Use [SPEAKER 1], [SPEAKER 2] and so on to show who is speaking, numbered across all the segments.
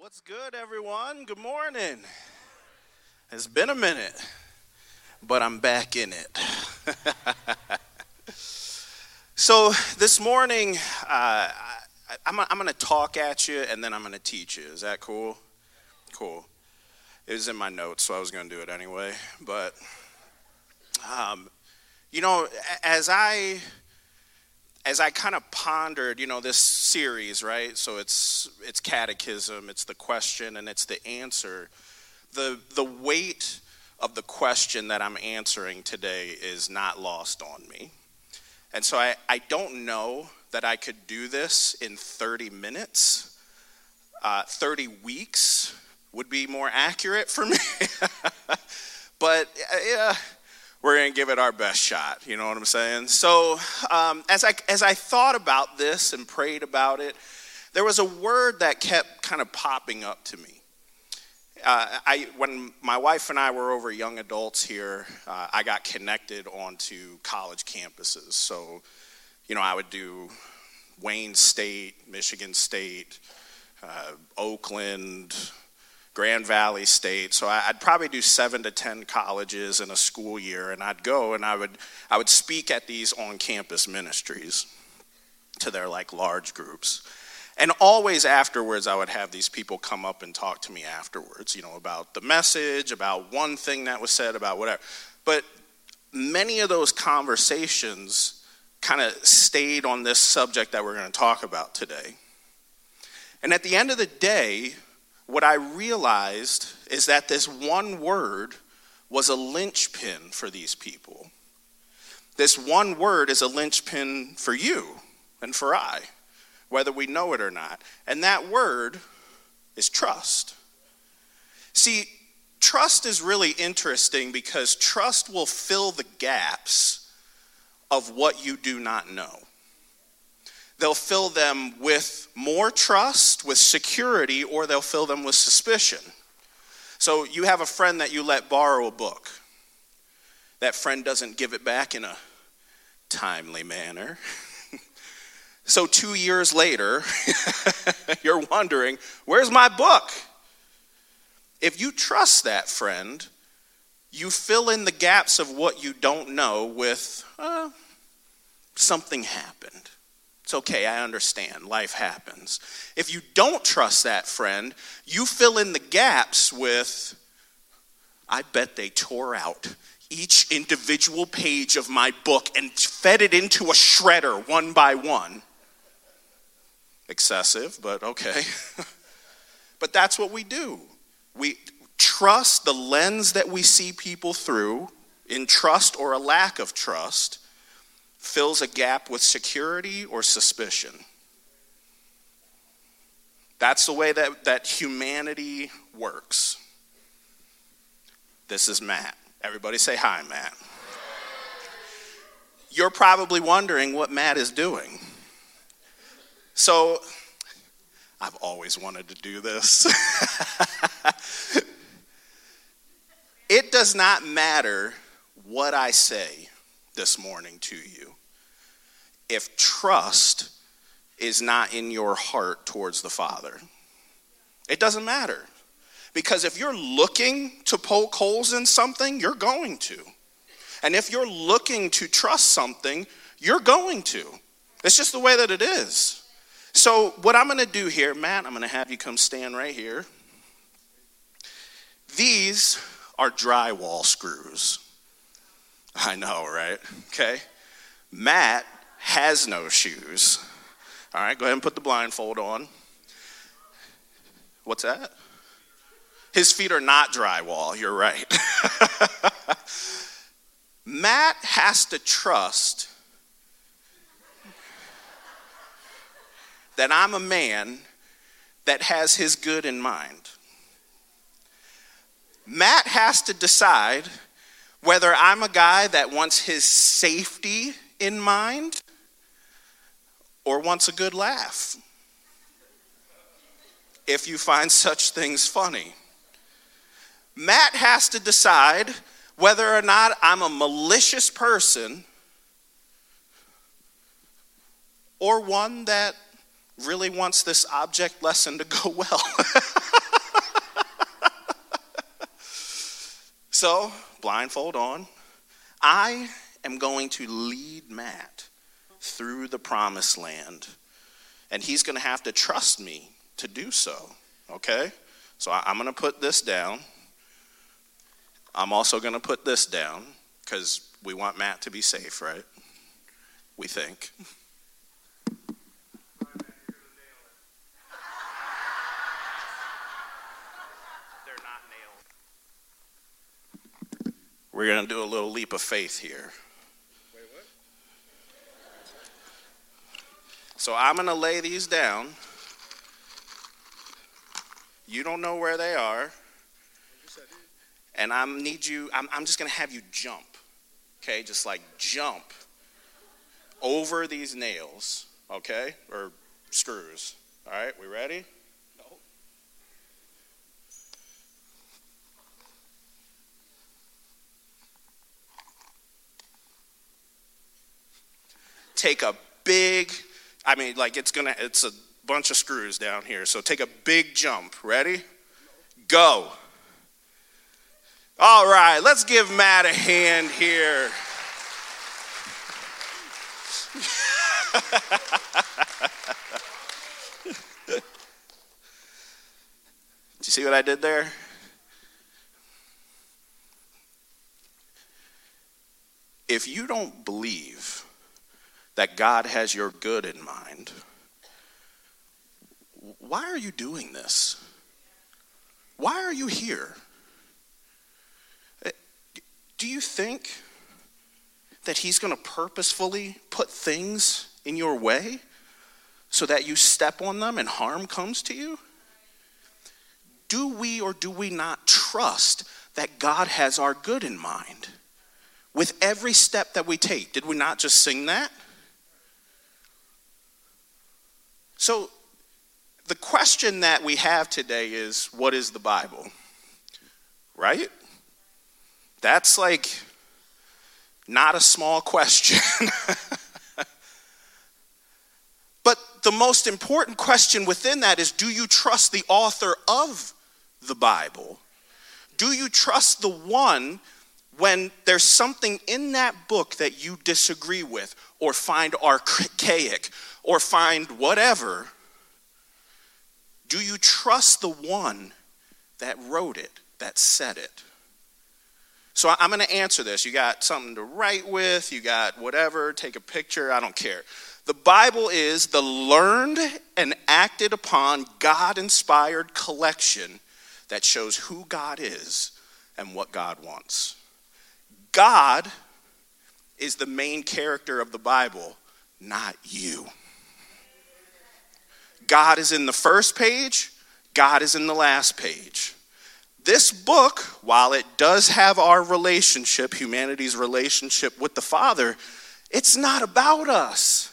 [SPEAKER 1] What's good, everyone? Good morning. It's been a minute, but I'm back in it. so, this morning, uh, I, I'm, I'm going to talk at you and then I'm going to teach you. Is that cool? Cool. It was in my notes, so I was going to do it anyway. But, um, you know, as I as I kind of pondered, you know, this series, right? So it's it's catechism, it's the question and it's the answer. The the weight of the question that I'm answering today is not lost on me. And so I, I don't know that I could do this in 30 minutes. Uh, 30 weeks would be more accurate for me. but uh, yeah, we're going to give it our best shot. You know what I'm saying? So, um, as, I, as I thought about this and prayed about it, there was a word that kept kind of popping up to me. Uh, I, when my wife and I were over young adults here, uh, I got connected onto college campuses. So, you know, I would do Wayne State, Michigan State, uh, Oakland, Grand Valley State. So I'd probably do seven to ten colleges in a school year, and I'd go and I would I would speak at these on-campus ministries to their like large groups. And always afterwards, I would have these people come up and talk to me afterwards, you know, about the message, about one thing that was said, about whatever. But many of those conversations kind of stayed on this subject that we're going to talk about today. And at the end of the day, what I realized is that this one word was a linchpin for these people. This one word is a linchpin for you and for I, whether we know it or not. And that word is trust. See, trust is really interesting because trust will fill the gaps of what you do not know. They'll fill them with more trust, with security, or they'll fill them with suspicion. So you have a friend that you let borrow a book. That friend doesn't give it back in a timely manner. so two years later, you're wondering, where's my book? If you trust that friend, you fill in the gaps of what you don't know with uh, something happened. It's okay, I understand. Life happens. If you don't trust that friend, you fill in the gaps with, I bet they tore out each individual page of my book and fed it into a shredder one by one. Excessive, but okay. but that's what we do. We trust the lens that we see people through, in trust or a lack of trust fills a gap with security or suspicion. That's the way that, that humanity works. This is Matt. Everybody say hi, Matt. You're probably wondering what Matt is doing. So, I've always wanted to do this. it does not matter what I say this morning to you if trust is not in your heart towards the Father. It doesn't matter. Because if you're looking to poke holes in something, you're going to. And if you're looking to trust something, you're going to. It's just the way that it is. So, what I'm going to do here, Matt, I'm going to have you come stand right here. These are drywall screws. I know, right? Okay. Matt has no shoes. All right, go ahead and put the blindfold on. What's that? His feet are not drywall, you're right. Matt has to trust that I'm a man that has his good in mind. Matt has to decide whether I'm a guy that wants his safety in mind or wants a good laugh. If you find such things funny, Matt has to decide whether or not I'm a malicious person or one that really wants this object lesson to go well. so, blindfold on. I am going to lead Matt through the promised land, and he's going to have to trust me to do so, okay? So, I'm going to put this down. I'm also going to put this down because we want Matt to be safe, right? We think. We're going to do a little leap of faith here. So I'm going to lay these down. You don't know where they are. And I need you, I'm, I'm just going to have you jump. Okay, just like jump over these nails, okay? Or screws. All right, we ready? No. Take a big, I mean, like it's gonna, it's a bunch of screws down here. So take a big jump. Ready? Go. All right, let's give Matt a hand here. Did you see what I did there? If you don't believe that God has your good in mind, why are you doing this? Why are you here? Do you think that He's going to purposefully put things in your way so that you step on them and harm comes to you? Do we or do we not trust that God has our good in mind with every step that we take? Did we not just sing that? So, the question that we have today is what is the Bible? Right? That's like not a small question. but the most important question within that is do you trust the author of the Bible? Do you trust the one when there's something in that book that you disagree with or find archaic or find whatever, do you trust the one that wrote it, that said it? So I'm going to answer this. You got something to write with, you got whatever, take a picture, I don't care. The Bible is the learned and acted upon God inspired collection that shows who God is and what God wants. God is the main character of the Bible, not you. God is in the first page, God is in the last page. This book, while it does have our relationship, humanity's relationship with the Father, it's not about us.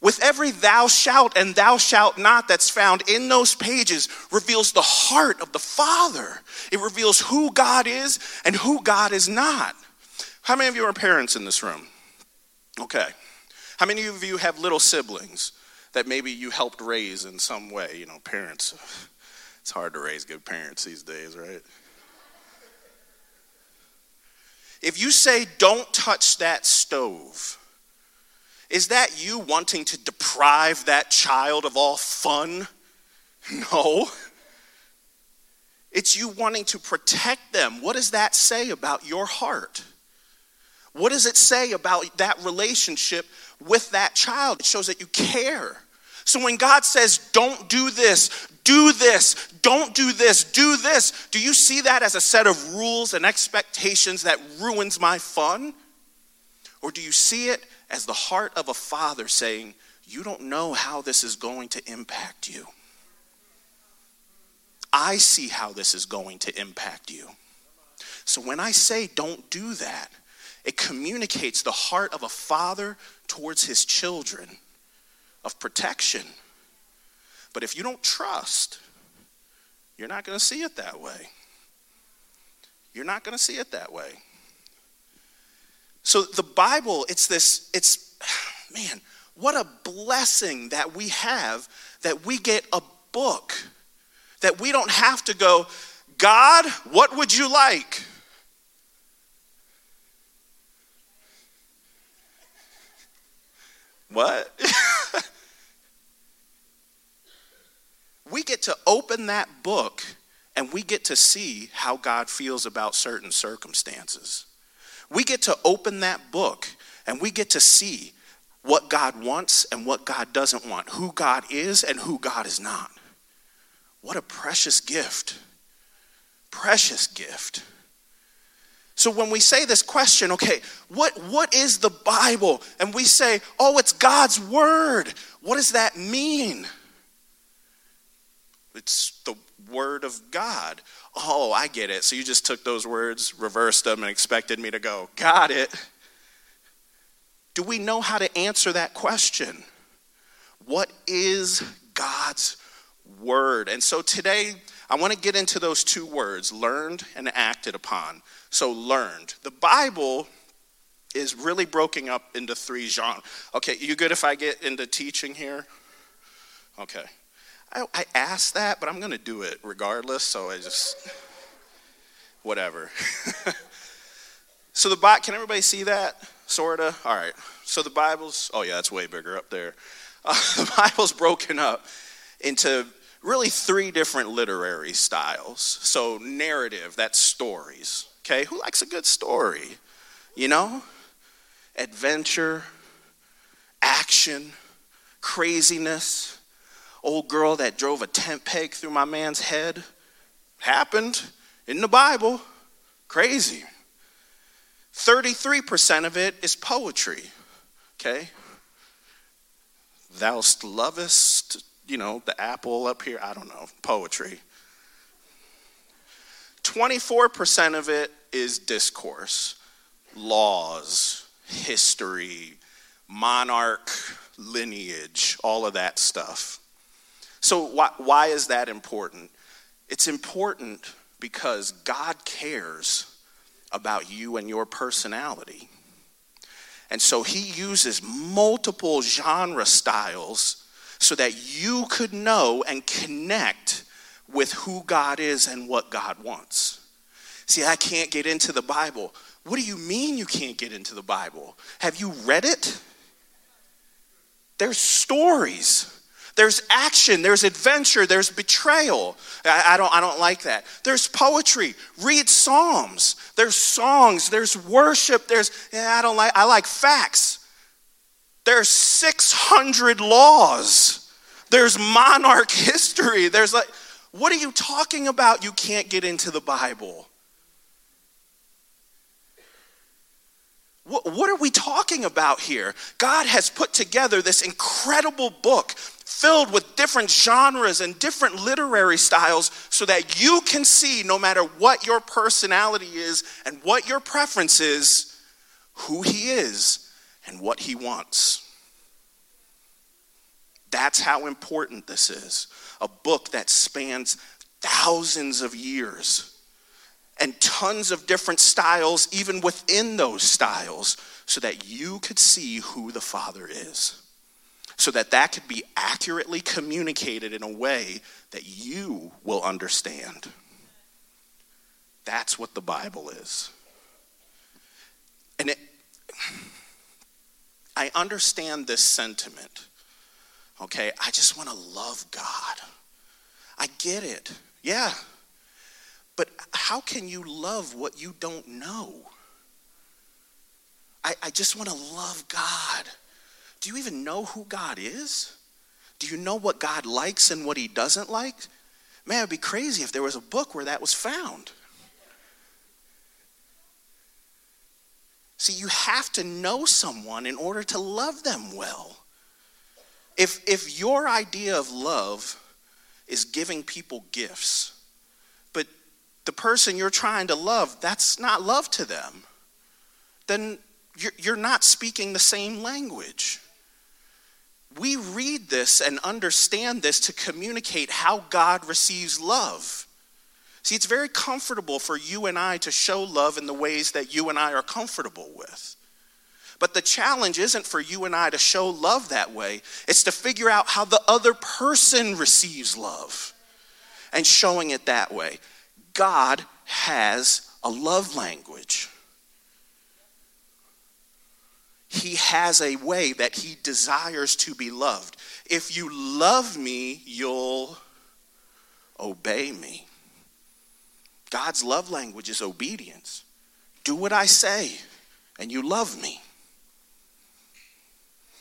[SPEAKER 1] With every thou shalt and thou shalt not that's found in those pages reveals the heart of the Father. It reveals who God is and who God is not. How many of you are parents in this room? Okay. How many of you have little siblings? that maybe you helped raise in some way. You know, parents, it's hard to raise good parents these days, right? If you say, don't touch that stove, is that you wanting to deprive that child of all fun? No. It's you wanting to protect them. What does that say about your heart? What does it say about that relationship with that child? It shows that you care. So when God says, don't do this, do this, don't do this, do this, do you see that as a set of rules and expectations that ruins my fun? Or do you see it as the heart of a father saying, You don't know how this is going to impact you? I see how this is going to impact you. So when I say don't do that, it communicates the heart of a father towards his children of protection. But if you don't trust, you're not going to see it that way. You're not going to see it that way. So the Bible, it's this, it's, man, what a blessing that we have that we get a book that we don't have to go, God, what would you like? What? we get to open that book and we get to see how God feels about certain circumstances. We get to open that book and we get to see what God wants and what God doesn't want, who God is and who God is not. What a precious gift. Precious gift. So when we say this question, okay, what, what is the Bible? And we say, oh, it's God's Word. What does that mean? It's the Word of God. Oh, I get it. So you just took those words, reversed them, and expected me to go, got it. Do we know how to answer that question? What is God's Word? And so today, I want to get into those two words learned and acted upon. So, learned. The Bible is really broken up into three genres. Okay, you good if I get into teaching here? Okay. I, I asked that, but I'm going to do it regardless, so I just, whatever. so, the Bible, can everybody see that? Sorta? All right. So, the Bible's, oh, yeah, it's way bigger up there. Uh, the Bible's broken up into really three different literary styles. So, narrative, that's stories. Okay, who likes a good story? You know? Adventure, action, craziness. Old girl that drove a tent peg through my man's head. Happened in the Bible. Crazy. 33% of it is poetry. Okay? Thou lovest you know, the apple up here, I don't know, poetry. 24% of it is discourse, laws, history, monarch, lineage, all of that stuff. So, why, why is that important? It's important because God cares about you and your personality. And so, He uses multiple genre styles so that you could know and connect with who God is and what God wants. See, I can't get into the Bible. What do you mean you can't get into the Bible? Have you read it? There's stories. There's action, there's adventure, there's betrayal. I, I, don't, I don't like that. There's poetry. Read Psalms. There's songs. There's worship. There's, yeah, I don't like, I like facts. There's 600 laws. There's monarch history. There's like, what are you talking about? You can't get into the Bible. What, what are we talking about here? God has put together this incredible book filled with different genres and different literary styles so that you can see, no matter what your personality is and what your preference is, who He is and what he wants. That's how important this is. A book that spans thousands of years and tons of different styles, even within those styles, so that you could see who the Father is. So that that could be accurately communicated in a way that you will understand. That's what the Bible is. And it, I understand this sentiment. Okay, I just want to love God. I get it. Yeah. But how can you love what you don't know? I, I just want to love God. Do you even know who God is? Do you know what God likes and what he doesn't like? Man, it'd be crazy if there was a book where that was found. See, you have to know someone in order to love them well. If, if your idea of love is giving people gifts, but the person you're trying to love, that's not love to them, then you're, you're not speaking the same language. We read this and understand this to communicate how God receives love. See, it's very comfortable for you and I to show love in the ways that you and I are comfortable with. But the challenge isn't for you and I to show love that way, it's to figure out how the other person receives love and showing it that way. God has a love language. he has a way that he desires to be loved. If you love me, you'll obey me. God's love language is obedience. Do what I say, and you love me.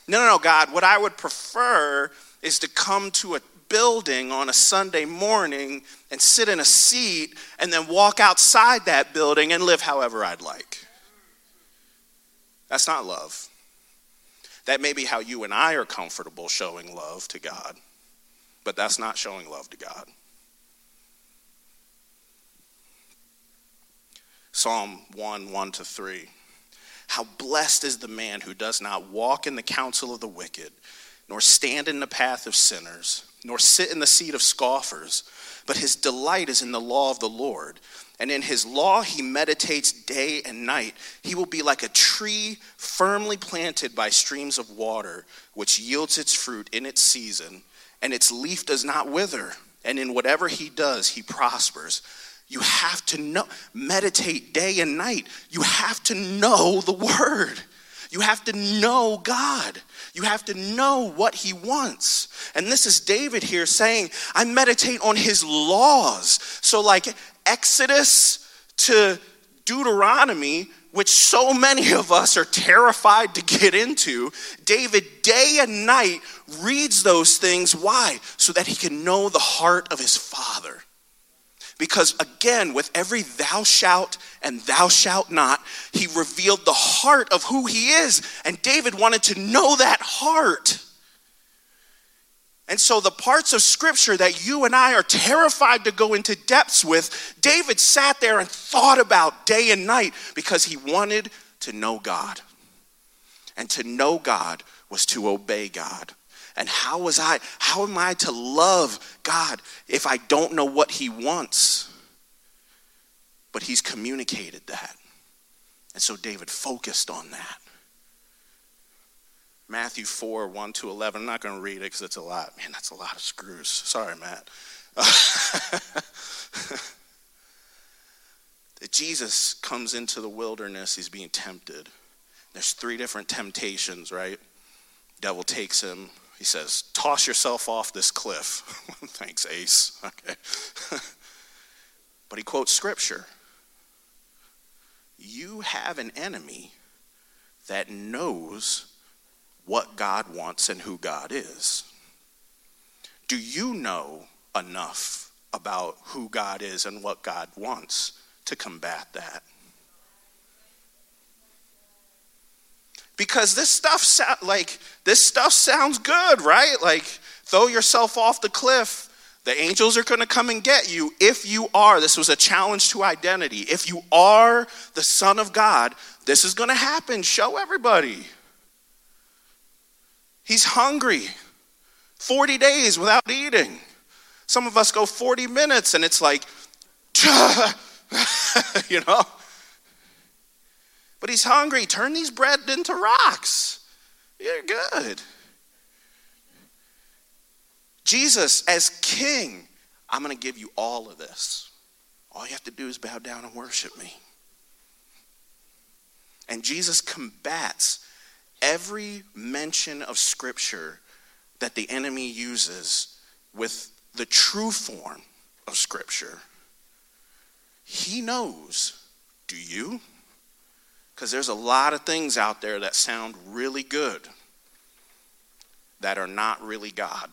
[SPEAKER 1] No, no, no, God, what I would prefer is to come to a building on a Sunday morning and sit in a seat and then walk outside that building and live however I'd like. That's not love. That may be how you and I are comfortable showing love to God, but that's not showing love to God. Psalm 1 1 to 3. How blessed is the man who does not walk in the counsel of the wicked, nor stand in the path of sinners, nor sit in the seat of scoffers, but his delight is in the law of the Lord. And in his law he meditates day and night. He will be like a tree firmly planted by streams of water, which yields its fruit in its season, and its leaf does not wither. And in whatever he does, he prospers. You have to know, meditate day and night. You have to know the word. You have to know God. You have to know what he wants. And this is David here saying, I meditate on his laws. So, like Exodus to Deuteronomy, which so many of us are terrified to get into, David day and night reads those things. Why? So that he can know the heart of his father. Because again, with every thou shalt and thou shalt not, he revealed the heart of who he is. And David wanted to know that heart. And so, the parts of scripture that you and I are terrified to go into depths with, David sat there and thought about day and night because he wanted to know God. And to know God was to obey God. And how was I, how am I to love God if I don't know what He wants? But He's communicated that. And so David focused on that. Matthew 4, 1 to 11. I'm not going to read it because it's a lot. Man, that's a lot of screws. Sorry, Matt. Jesus comes into the wilderness, he's being tempted. There's three different temptations, right? Devil takes him, he says, Toss yourself off this cliff. Thanks, Ace. Okay. but he quotes scripture You have an enemy that knows what God wants and who God is. Do you know enough about who God is and what God wants to combat that? Because this stuff so, like this stuff sounds good, right? Like throw yourself off the cliff. The angels are going to come and get you if you are. This was a challenge to identity. If you are the son of God, this is going to happen. Show everybody. He's hungry. 40 days without eating. Some of us go 40 minutes and it's like you know, but he's hungry. Turn these bread into rocks. You're good. Jesus, as king, I'm going to give you all of this. All you have to do is bow down and worship me. And Jesus combats every mention of Scripture that the enemy uses with the true form of Scripture. He knows. Do you? Because there's a lot of things out there that sound really good that are not really God.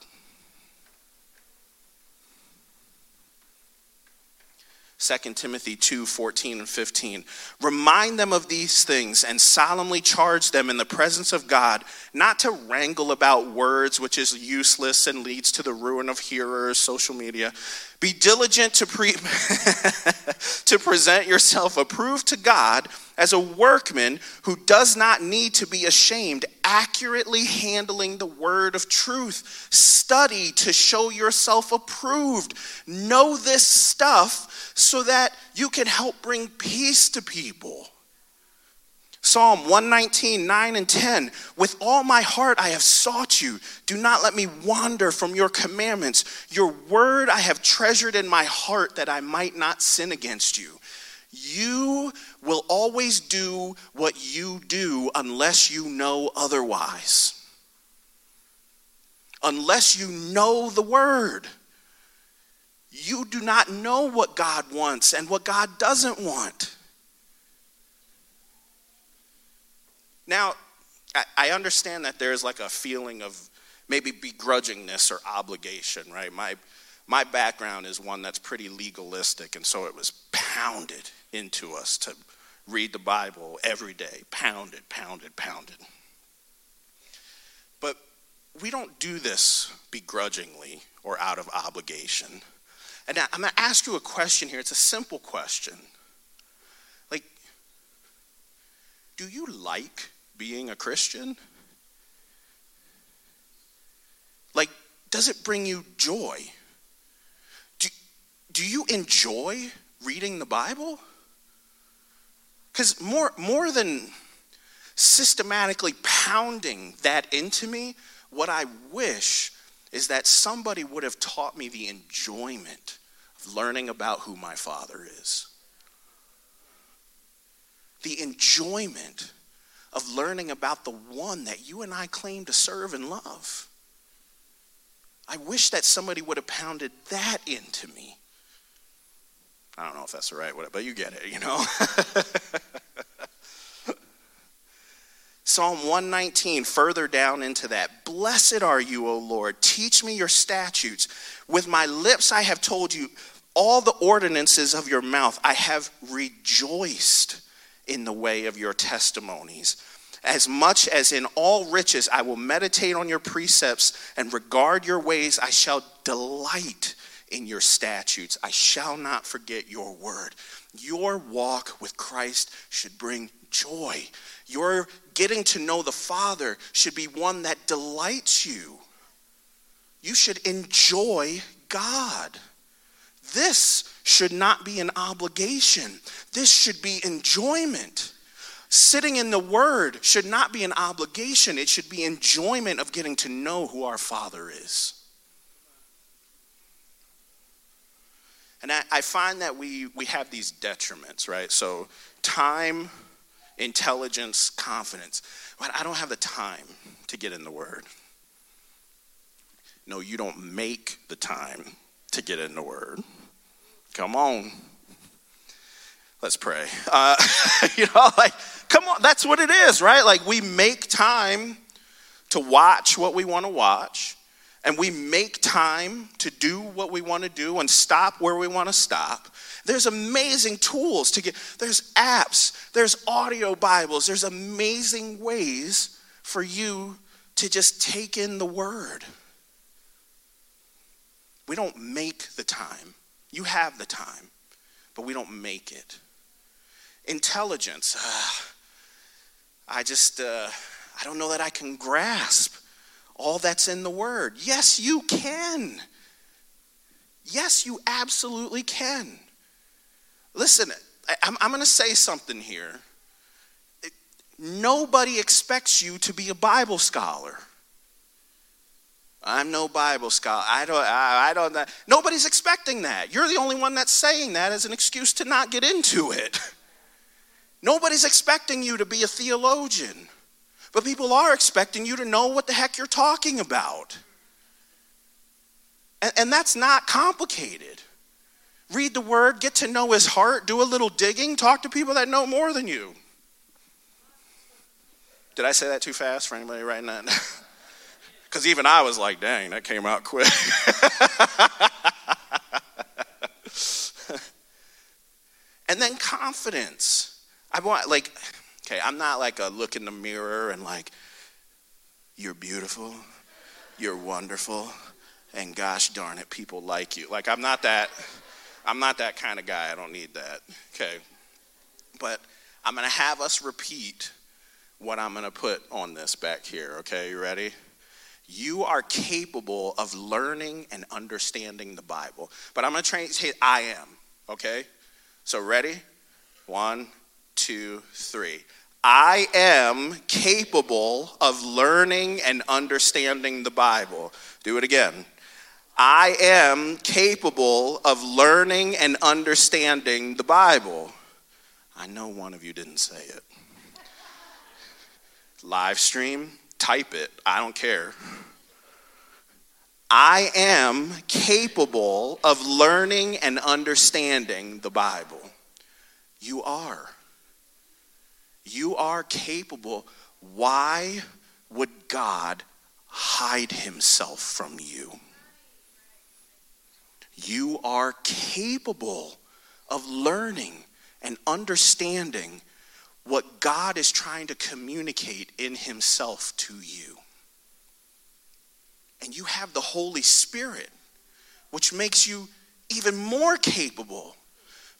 [SPEAKER 1] 2 Timothy 2 14 and 15. Remind them of these things and solemnly charge them in the presence of God not to wrangle about words, which is useless and leads to the ruin of hearers, social media. Be diligent to, pre- to present yourself approved to God as a workman who does not need to be ashamed, accurately handling the word of truth. Study to show yourself approved. Know this stuff so that you can help bring peace to people. Psalm 119, 9 and 10. With all my heart I have sought you. Do not let me wander from your commandments. Your word I have treasured in my heart that I might not sin against you. You will always do what you do unless you know otherwise. Unless you know the word. You do not know what God wants and what God doesn't want. Now, I understand that there's like a feeling of maybe begrudgingness or obligation, right? My, my background is one that's pretty legalistic, and so it was pounded into us to read the Bible every day, pounded, pounded, pounded. But we don't do this begrudgingly or out of obligation. And I'm going to ask you a question here. It's a simple question. Like, do you like being a Christian? Like, does it bring you joy? Do, you enjoy reading the Bible? Because more, more than systematically pounding that into me, what I wish is that somebody would have taught me the enjoyment of learning about who my Father is. The enjoyment of learning about the one that you and I claim to serve and love. I wish that somebody would have pounded that into me. I don't know if that's the right word, but you get it, you know? Psalm 119, further down into that. Blessed are you, O Lord. Teach me your statutes. With my lips I have told you all the ordinances of your mouth. I have rejoiced in the way of your testimonies. As much as in all riches I will meditate on your precepts and regard your ways, I shall delight in your statutes. I shall not forget your word. Your walk with Christ should bring joy. Your getting to know the Father should be one that delights you. You should enjoy God. This should not be an obligation, this should be enjoyment. Sitting in the Word should not be an obligation, it should be enjoyment of getting to know who our Father is. And I, I find that we, we have these detriments, right? So, time, intelligence, confidence. But I don't have the time to get in the Word. No, you don't make the time to get in the Word. Come on. Let's pray. Uh, you know, like, come on, that's what it is, right? Like, we make time to watch what we want to watch, and we make time to do what we want to do and stop where we want to stop. There's amazing tools to get, there's apps, there's audio Bibles, there's amazing ways for you to just take in the word. We don't make the time. You have the time, but we don't make it. Intelligence. Uh, I just, uh, I don't know that I can grasp all that's in the Word. Yes, you can. Yes, you absolutely can. Listen, I'm, I'm going to say something here. Nobody expects you to be a Bible scholar. I'm no Bible scholar. I don't, I, I don't, nobody's expecting that. You're the only one that's saying that as an excuse to not get into it. Nobody's expecting you to be a theologian, but people are expecting you to know what the heck you're talking about. And, and that's not complicated. Read the word, get to know his heart, do a little digging, talk to people that know more than you. Did I say that too fast for anybody right now? Because even I was like, dang, that came out quick. and then confidence. I want, like, okay, I'm not like a look in the mirror and like, you're beautiful, you're wonderful, and gosh darn it, people like you. Like, I'm not that, I'm not that kind of guy. I don't need that, okay? But I'm gonna have us repeat what I'm gonna put on this back here, okay? You ready? You are capable of learning and understanding the Bible. But I'm gonna train, say, I am, okay? So, ready? One, two, three. I am capable of learning and understanding the Bible. Do it again. I am capable of learning and understanding the Bible. I know one of you didn't say it. Live stream, type it. I don't care. I am capable of learning and understanding the Bible. You are. You are capable. Why would God hide himself from you? You are capable of learning and understanding what God is trying to communicate in himself to you. And you have the Holy Spirit, which makes you even more capable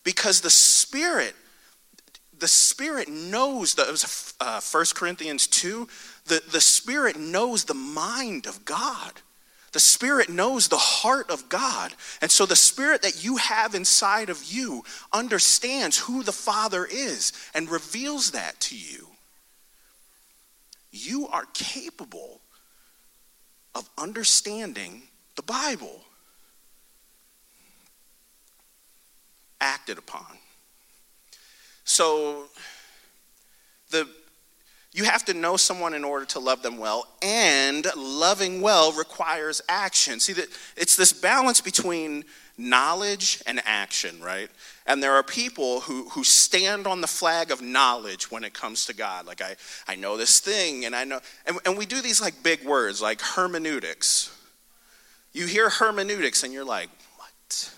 [SPEAKER 1] because the Spirit the Spirit knows, the, it was uh, 1 Corinthians 2, the, the Spirit knows the mind of God. The Spirit knows the heart of God. And so the Spirit that you have inside of you understands who the Father is and reveals that to you. You are capable of understanding the Bible acted upon. So the you have to know someone in order to love them well, and loving well requires action. See that it's this balance between knowledge and action, right? And there are people who, who stand on the flag of knowledge when it comes to God. Like, I, I know this thing, and I know, and, and we do these like big words like hermeneutics. You hear hermeneutics, and you're like, what?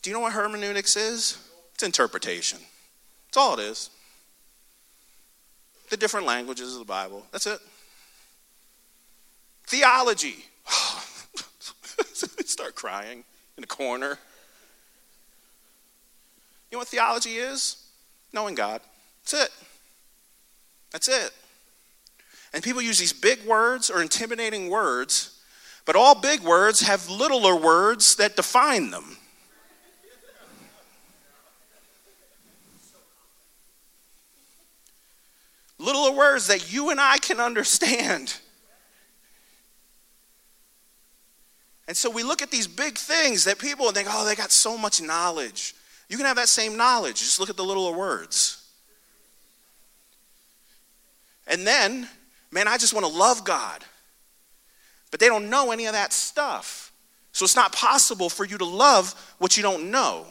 [SPEAKER 1] Do you know what hermeneutics is? It's interpretation. That's all it is. The different languages of the Bible. That's it. Theology. Start crying in a corner. You know what theology is? Knowing God. That's it. That's it. And people use these big words or intimidating words, but all big words have littler words that define them. That you and I can understand. And so we look at these big things that people think, oh, they got so much knowledge. You can have that same knowledge. Just look at the littler words. And then, man, I just want to love God. But they don't know any of that stuff. So it's not possible for you to love what you don't know.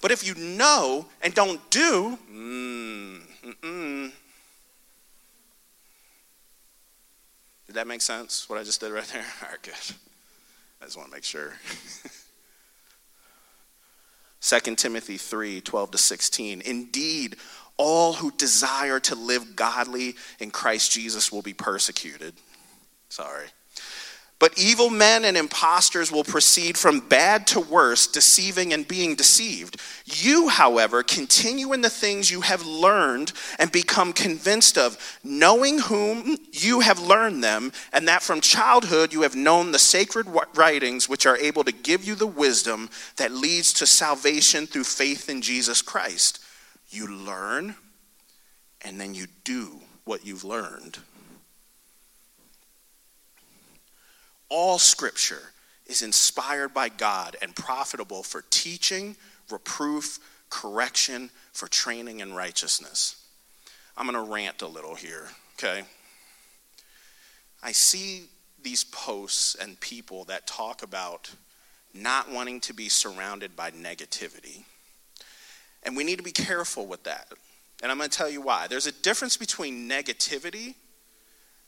[SPEAKER 1] But if you know and don't do, mm, did that make sense, what I just did right there? All right, good. I just want to make sure. 2 Timothy 3 12 to 16. Indeed, all who desire to live godly in Christ Jesus will be persecuted. Sorry. But evil men and impostors will proceed from bad to worse, deceiving and being deceived. You, however, continue in the things you have learned and become convinced of, knowing whom you have learned them, and that from childhood you have known the sacred writings which are able to give you the wisdom that leads to salvation through faith in Jesus Christ. You learn, and then you do what you've learned. All scripture is inspired by God and profitable for teaching, reproof, correction, for training in righteousness. I'm going to rant a little here, okay? I see these posts and people that talk about not wanting to be surrounded by negativity. And we need to be careful with that. And I'm going to tell you why. There's a difference between negativity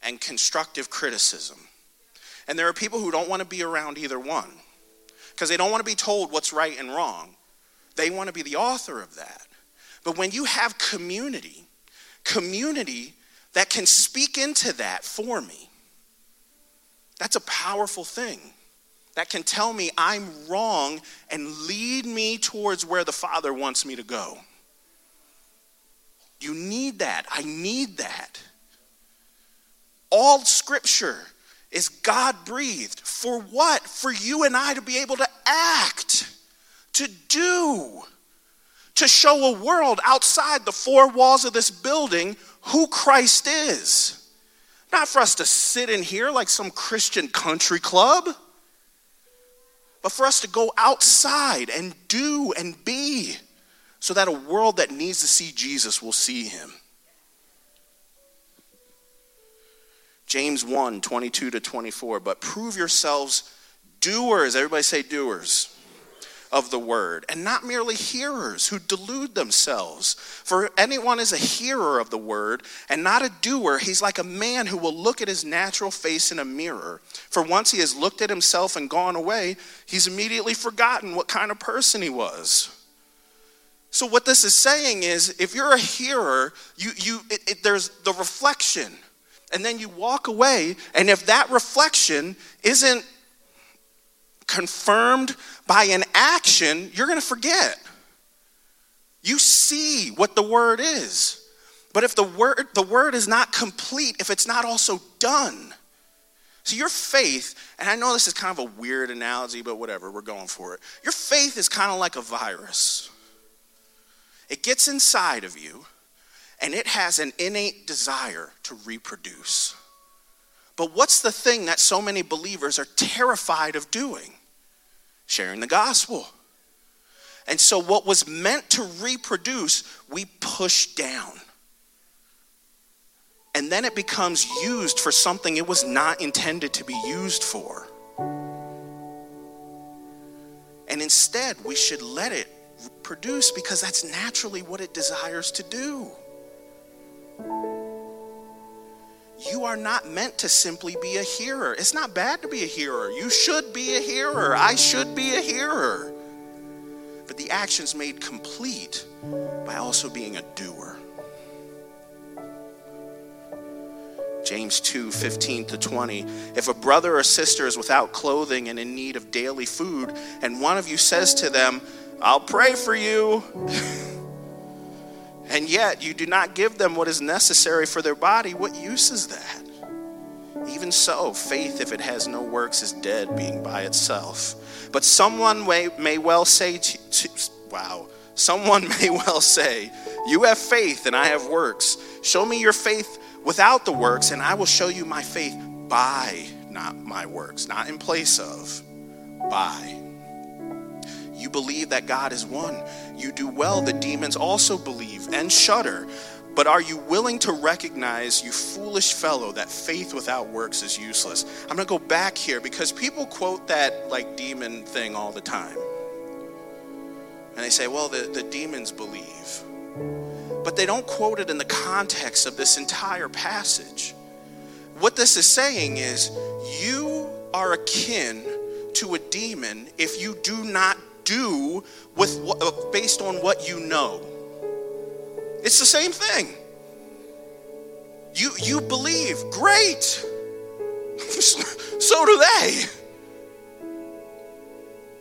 [SPEAKER 1] and constructive criticism. And there are people who don't want to be around either one because they don't want to be told what's right and wrong. They want to be the author of that. But when you have community, community that can speak into that for me, that's a powerful thing. That can tell me I'm wrong and lead me towards where the Father wants me to go. You need that. I need that. All scripture is God breathed. For what? For you and I to be able to act, to do, to show a world outside the four walls of this building who Christ is. Not for us to sit in here like some Christian country club, but for us to go outside and do and be so that a world that needs to see Jesus will see him. James 1 22 to 24. But prove yourselves doers. Everybody say doers of the word, and not merely hearers who delude themselves. For anyone is a hearer of the word and not a doer, he's like a man who will look at his natural face in a mirror. For once he has looked at himself and gone away, he's immediately forgotten what kind of person he was. So what this is saying is, if you're a hearer, you, you, it, it, there's the reflection, and then you walk away, and if that reflection isn't confirmed by an action, you're going to forget. You see what the word is. But if the word the word is not complete, if it's not also done. So your faith, and I know this is kind of a weird analogy, but whatever, we're going for it. Your faith is kind of like a virus. It gets inside of you and it has an innate desire to reproduce. But what's the thing that so many believers are terrified of doing? Sharing the gospel. And so, what was meant to reproduce, we push down. And then it becomes used for something it was not intended to be used for. And instead, we should let it produce because that's naturally what it desires to do. You are not meant to simply be a hearer. It's not bad to be a hearer. You should be a hearer. I should be a hearer. But the action's made complete by also being a doer. James 2 15 to 20. If a brother or sister is without clothing and in need of daily food, and one of you says to them, I'll pray for you. and yet you do not give them what is necessary for their body, what use is that? Even so, faith, if it has no works, is dead, being by itself. But someone may, may well say, to, to, wow, someone may well say, You have faith and I have works. Show me your faith without the works, and I will show you my faith by, not my works, not in place of, by. You believe that God is one. You do well. The demons also believe and shudder. But are you willing to recognize, you foolish fellow, that faith without works is useless? I'm going to go back here because people quote that like demon thing all the time. And they say, well, the, the demons believe. But they don't quote it in the context of this entire passage. What this is saying is, you are akin to a demon if you do not do with uh, based on what you know. It's the same thing. You you believe, great. so do they.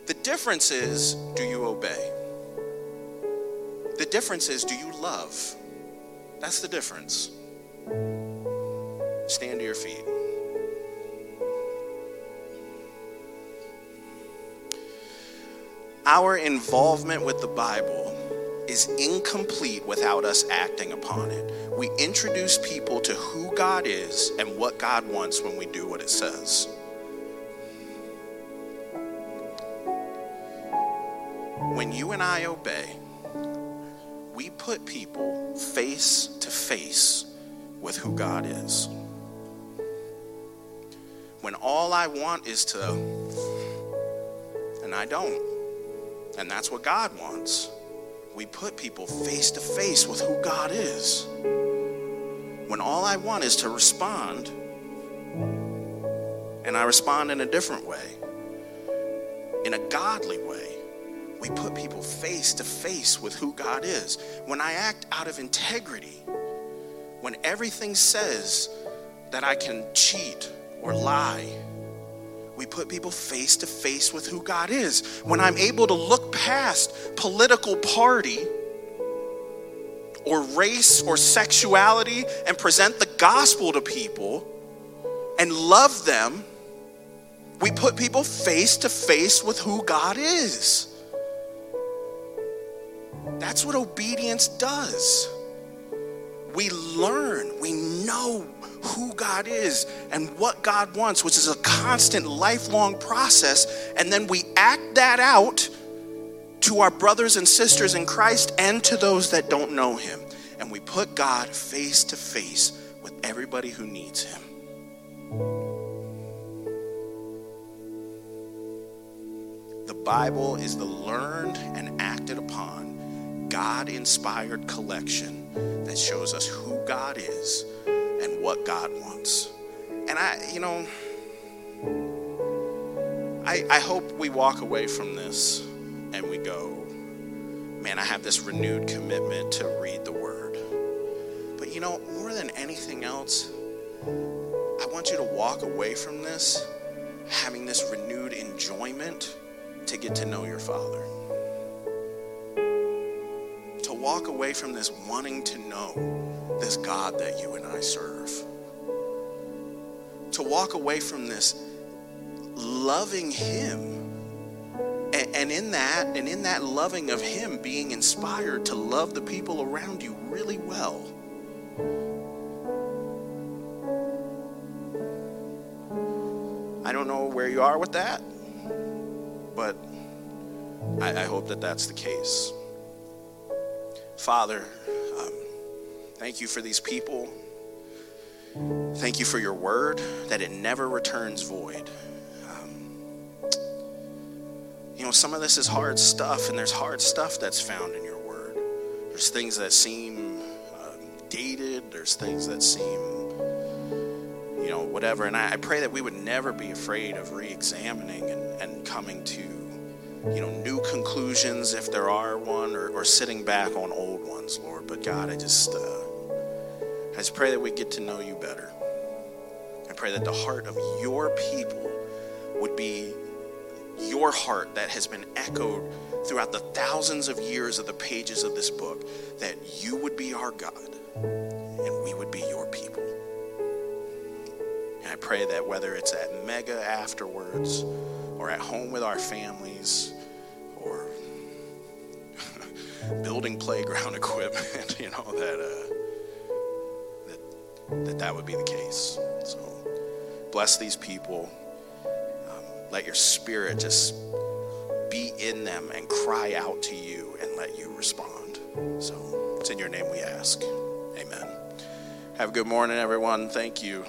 [SPEAKER 1] The difference is, do you obey? The difference is, do you love? That's the difference. Stand to your feet. Our involvement with the Bible is incomplete without us acting upon it. We introduce people to who God is and what God wants when we do what it says. When you and I obey, we put people face to face with who God is. When all I want is to, and I don't and that's what God wants. We put people face to face with who God is. When all I want is to respond, and I respond in a different way, in a godly way, we put people face to face with who God is. When I act out of integrity, when everything says that I can cheat or lie, we put people face to face with who God is. When I'm able to look past political party or race or sexuality and present the gospel to people and love them, we put people face to face with who God is. That's what obedience does. We learn, we know who God is and what God wants, which is a constant, lifelong process. And then we act that out to our brothers and sisters in Christ and to those that don't know him. And we put God face to face with everybody who needs him. The Bible is the learned and acted upon, God inspired collection that shows us who God is and what God wants. And I, you know, I, I hope we walk away from this and we go, man, I have this renewed commitment to read the Word. But you know, more than anything else, I want you to walk away from this having this renewed enjoyment to get to know your Father. To walk away from this wanting to know this God that you and I serve. To walk away from this loving Him. And, in that, and in that loving of Him, being inspired to love the people around you really well. I don't know where you are with that, but I, I hope that that's the case. Father, thank you for these people. Thank you for your word, that it never returns void. Um, you know, some of this is hard stuff, and there's hard stuff that's found in your word. There's things that seem uh, dated, there's things that seem, you know, whatever. And I, I pray that we would never be afraid of re examining and, and coming to, you know, new conclusions if there are one, or, or sitting back on old ones, Lord. But God, I just. Uh, I just pray that we get to know you better. I pray that the heart of your people would be your heart that has been echoed throughout the thousands of years of the pages of this book, that you would be our God and we would be your people. And I pray that whether it's at Mega afterwards or at home with our families or building playground equipment, you know, that. Uh, that that would be the case. So bless these people. Um, let your spirit just be in them and cry out to you and let you respond. So it's in your name we ask. Amen. Have a good morning, everyone. Thank you.